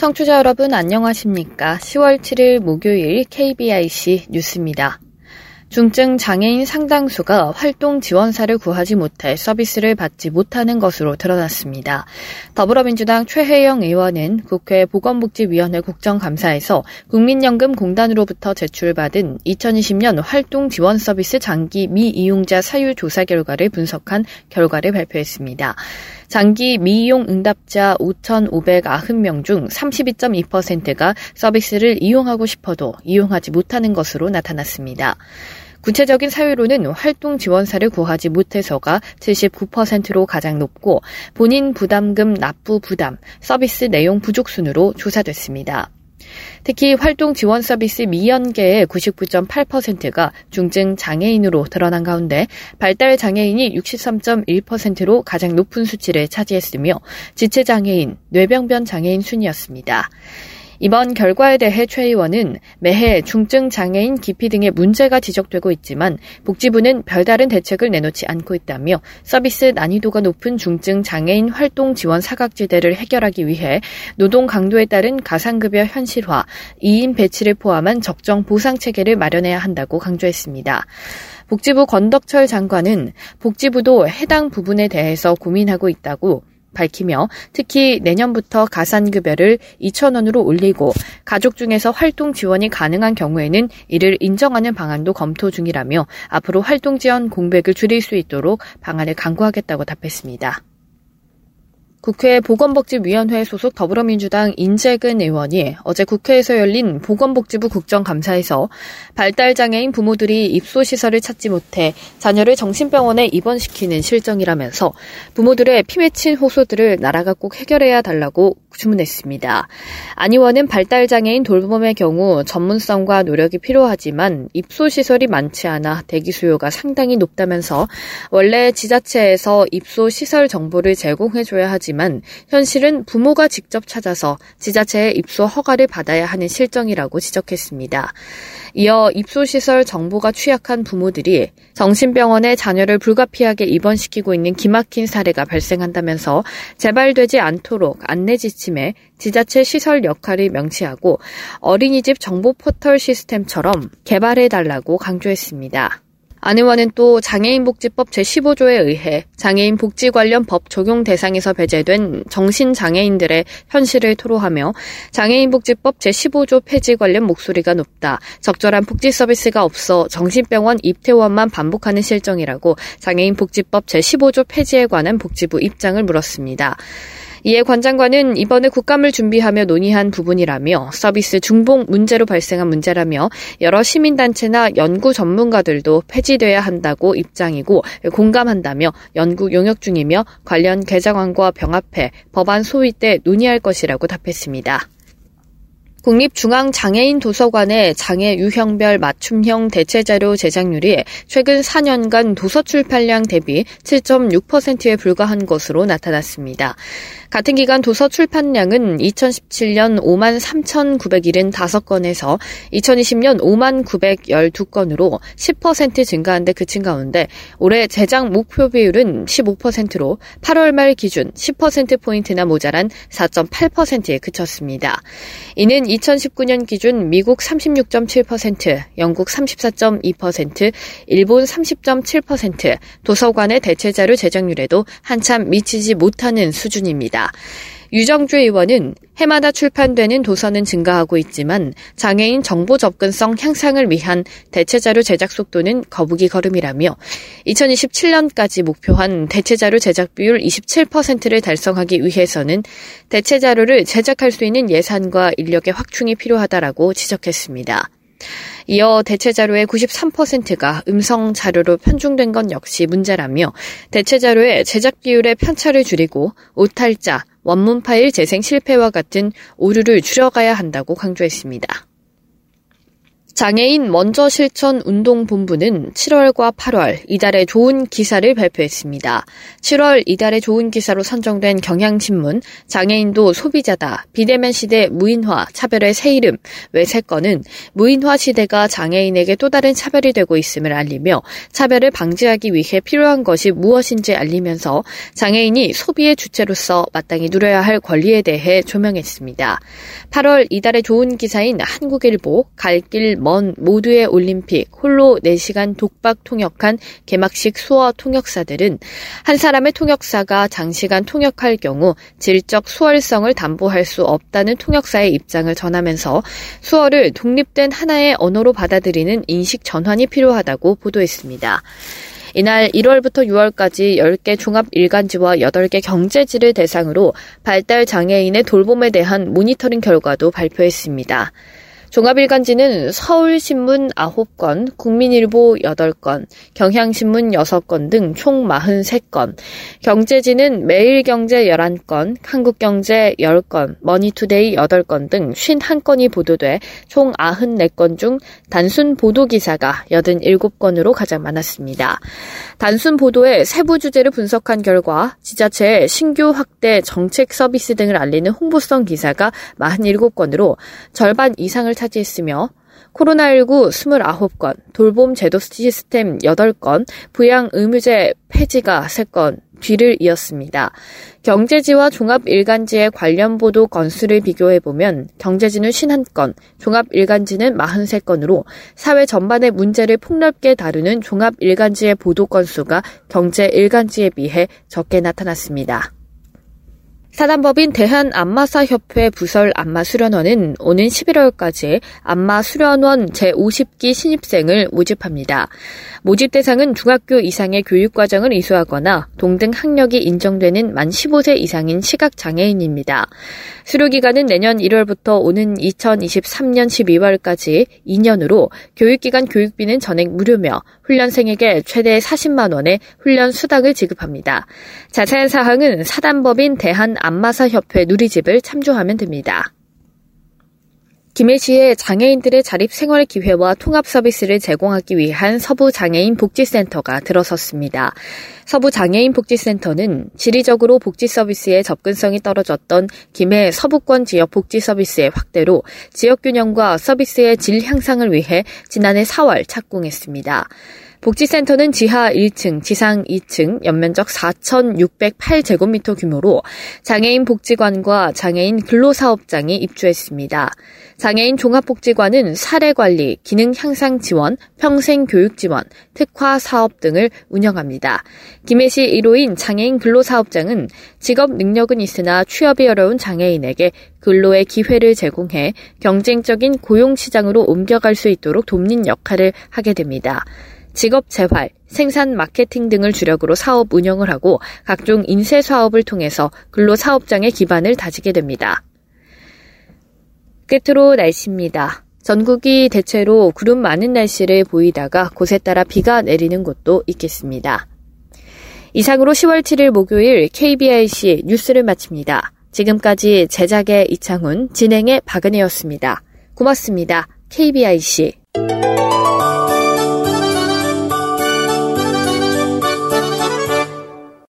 청취자 여러분 안녕하십니까? 10월 7일 목요일 KBIC 뉴스입니다. 중증 장애인 상당수가 활동 지원사를 구하지 못해 서비스를 받지 못하는 것으로 드러났습니다. 더불어민주당 최혜영 의원은 국회 보건복지위원회 국정감사에서 국민연금공단으로부터 제출받은 2020년 활동 지원 서비스 장기 미이용자 사유 조사 결과를 분석한 결과를 발표했습니다. 장기 미이용 응답자 5,590명 중 32.2%가 서비스를 이용하고 싶어도 이용하지 못하는 것으로 나타났습니다. 구체적인 사유로는 활동 지원사를 구하지 못해서가 79%로 가장 높고 본인 부담금 납부 부담, 서비스 내용 부족 순으로 조사됐습니다. 특히 활동 지원 서비스 미연계의 99.8%가 중증 장애인으로 드러난 가운데 발달 장애인이 63.1%로 가장 높은 수치를 차지했으며 지체 장애인, 뇌병변 장애인 순이었습니다. 이번 결과에 대해 최 의원은 매해 중증 장애인 기피 등의 문제가 지적되고 있지만 복지부는 별다른 대책을 내놓지 않고 있다며 서비스 난이도가 높은 중증 장애인 활동 지원 사각지대를 해결하기 위해 노동 강도에 따른 가상급여 현실화, 2인 배치를 포함한 적정 보상 체계를 마련해야 한다고 강조했습니다. 복지부 권덕철 장관은 복지부도 해당 부분에 대해서 고민하고 있다고 밝히며 특히 내년부터 가산급여를 2천원으로 올리고 가족 중에서 활동 지원이 가능한 경우에는 이를 인정하는 방안도 검토 중이라며 앞으로 활동 지원 공백을 줄일 수 있도록 방안을 강구하겠다고 답했습니다. 국회 보건복지위원회 소속 더불어민주당 인재근 의원이 어제 국회에서 열린 보건복지부 국정감사에서 발달장애인 부모들이 입소시설을 찾지 못해 자녀를 정신병원에 입원시키는 실정이라면서 부모들의 피 맺힌 호소들을 나라가 꼭 해결해야 달라고 주문했습니다. 안 의원은 발달장애인 돌봄의 경우 전문성과 노력이 필요하지만 입소시설이 많지 않아 대기 수요가 상당히 높다면서 원래 지자체에서 입소시설 정보를 제공해줘야 하지 하지만 현실은 부모가 직접 찾아서 지자체의 입소 허가를 받아야 하는 실정이라고 지적했습니다. 이어 입소시설 정보가 취약한 부모들이 정신병원에 자녀를 불가피하게 입원시키고 있는 기막힌 사례가 발생한다면서 재발되지 않도록 안내 지침 에 지자체 시설 역할을 명시하고 어린이집 정보 포털 시스템처럼 개발해달라고 강조했습니다. 안 의원은 또 장애인복지법 제15조에 의해 장애인 복지 관련 법 적용 대상에서 배제된 정신장애인들의 현실을 토로하며 장애인복지법 제15조 폐지 관련 목소리가 높다. 적절한 복지 서비스가 없어 정신병원 입퇴원만 반복하는 실정이라고 장애인복지법 제15조 폐지에 관한 복지부 입장을 물었습니다. 이에 관 장관은 이번에 국감을 준비하며 논의한 부분이라며 서비스 중복 문제로 발생한 문제라며 여러 시민단체나 연구 전문가들도 폐지돼야 한다고 입장이고 공감한다며 연구 용역 중이며 관련 개정안과 병합해 법안 소위 때 논의할 것이라고 답했습니다. 국립중앙장애인 도서관의 장애 유형별 맞춤형 대체자료 제작률이 최근 4년간 도서 출판량 대비 7.6%에 불과한 것으로 나타났습니다. 같은 기간 도서 출판량은 2017년 5만 3,975건에서 2020년 5만 912건으로 10% 증가한 데 그친 가운데 올해 제작 목표 비율은 15%로 8월 말 기준 10%포인트나 모자란 4.8%에 그쳤습니다. 이는 2019년 기준 미국 36.7%, 영국 34.2%, 일본 30.7%, 도서관의 대체자료 제작률에도 한참 미치지 못하는 수준입니다. 있습니다. 유정주 의원은 해마다 출판되는 도서는 증가하고 있지만 장애인 정보 접근성 향상을 위한 대체자료 제작 속도는 거북이 걸음이라며 2027년까지 목표한 대체자료 제작 비율 27%를 달성하기 위해서는 대체자료를 제작할 수 있는 예산과 인력의 확충이 필요하다라고 지적했습니다. 이어 대체 자료의 93%가 음성 자료로 편중된 건 역시 문제라며 대체 자료의 제작 비율의 편차를 줄이고 오탈자, 원문 파일 재생 실패와 같은 오류를 줄여가야 한다고 강조했습니다. 장애인 먼저 실천 운동 본부는 7월과 8월 이달의 좋은 기사를 발표했습니다. 7월 이달의 좋은 기사로 선정된 경향신문 장애인도 소비자다 비대면 시대 무인화 차별의 새 이름 외세 건은 무인화 시대가 장애인에게 또 다른 차별이 되고 있음을 알리며 차별을 방지하기 위해 필요한 것이 무엇인지 알리면서 장애인이 소비의 주체로서 마땅히 누려야 할 권리에 대해 조명했습니다. 8월 이달의 좋은 기사인 한국일보 갈길 먼 모두의 올림픽 홀로 4시간 독박 통역한 개막식 수어 통역사들은 한 사람의 통역사가 장시간 통역할 경우 질적 수월성을 담보할 수 없다는 통역사의 입장을 전하면서 수어를 독립된 하나의 언어로 받아들이는 인식 전환이 필요하다고 보도했습니다. 이날 1월부터 6월까지 10개 종합 일간지와 8개 경제지를 대상으로 발달 장애인의 돌봄에 대한 모니터링 결과도 발표했습니다. 종합일간지는 서울신문 9건, 국민일보 8건, 경향신문 6건 등 총 43건, 경제지는 매일경제 11건, 한국경제 10건, 머니투데이 8건 등 51건이 보도돼 총 94건 중 단순 보도기사가 87건으로 가장 많았습니다. 단순 보도의 세부 주제를 분석한 결과 지자체의 신규 확대 정책 서비스 등을 알리는 홍보성 기사가 47건으로 절반 이상을 차지했으며 코로나19 29건, 돌봄 제도 시스템 8건, 부양 의무제 폐지가 3건, 뒤를 이었습니다. 경제지와 종합일간지의 관련 보도 건수를 비교해보면 경제지는 51건, 종합일간지는 43건으로 사회 전반의 문제를 폭넓게 다루는 종합일간지의 보도 건수가 경제일간지에 비해 적게 나타났습니다. 사단법인 대한안마사협회 부설 안마수련원은 오는 11월까지 안마수련원 제50기 신입생을 모집합니다. 모집 대상은 중학교 이상의 교육과정을 이수하거나 동등 학력이 인정되는 만 15세 이상인 시각장애인입니다. 수료기간은 내년 1월부터 오는 2023년 12월까지 2년으로 교육기간 교육비는 전액 무료며 훈련생에게 최대 40만 원의 훈련 수당을 지급합니다. 자세한 사항은 사단법인 대한 안마사협회 누리집을 참조하면 됩니다. 김해시의 장애인들의 자립 생활 기회와 통합 서비스를 제공하기 위한 서부 장애인 복지센터가 들어섰습니다. 서부 장애인 복지센터는 지리적으로 복지 서비스의 접근성이 떨어졌던 김해 서부권 지역 복지 서비스의 확대로 지역 균형과 서비스의 질 향상을 위해 지난해 4월 착공했습니다. 복지센터는 지하 1층, 지상 2층, 연면적 4,608제곱미터 규모로 장애인 복지관과 장애인 근로사업장이 입주했습니다. 장애인 종합복지관은 사례 관리, 기능 향상 지원, 평생 교육 지원, 특화 사업 등을 운영합니다. 김해시 1호인 장애인 근로사업장은 직업 능력은 있으나 취업이 어려운 장애인에게 근로의 기회를 제공해 경쟁적인 고용 시장으로 옮겨갈 수 있도록 돕는 역할을 하게 됩니다. 직업 재활, 생산 마케팅 등을 주력으로 사업 운영을 하고 각종 인쇄 사업을 통해서 근로 사업장의 기반을 다지게 됩니다. 끝으로 날씨입니다. 전국이 대체로 구름 많은 날씨를 보이다가 곳에 따라 비가 내리는 곳도 있겠습니다. 이상으로 10월 7일 목요일 KBIC 뉴스를 마칩니다. 지금까지 제작의 이창훈, 진행의 박은혜였습니다. 고맙습니다. KBIC.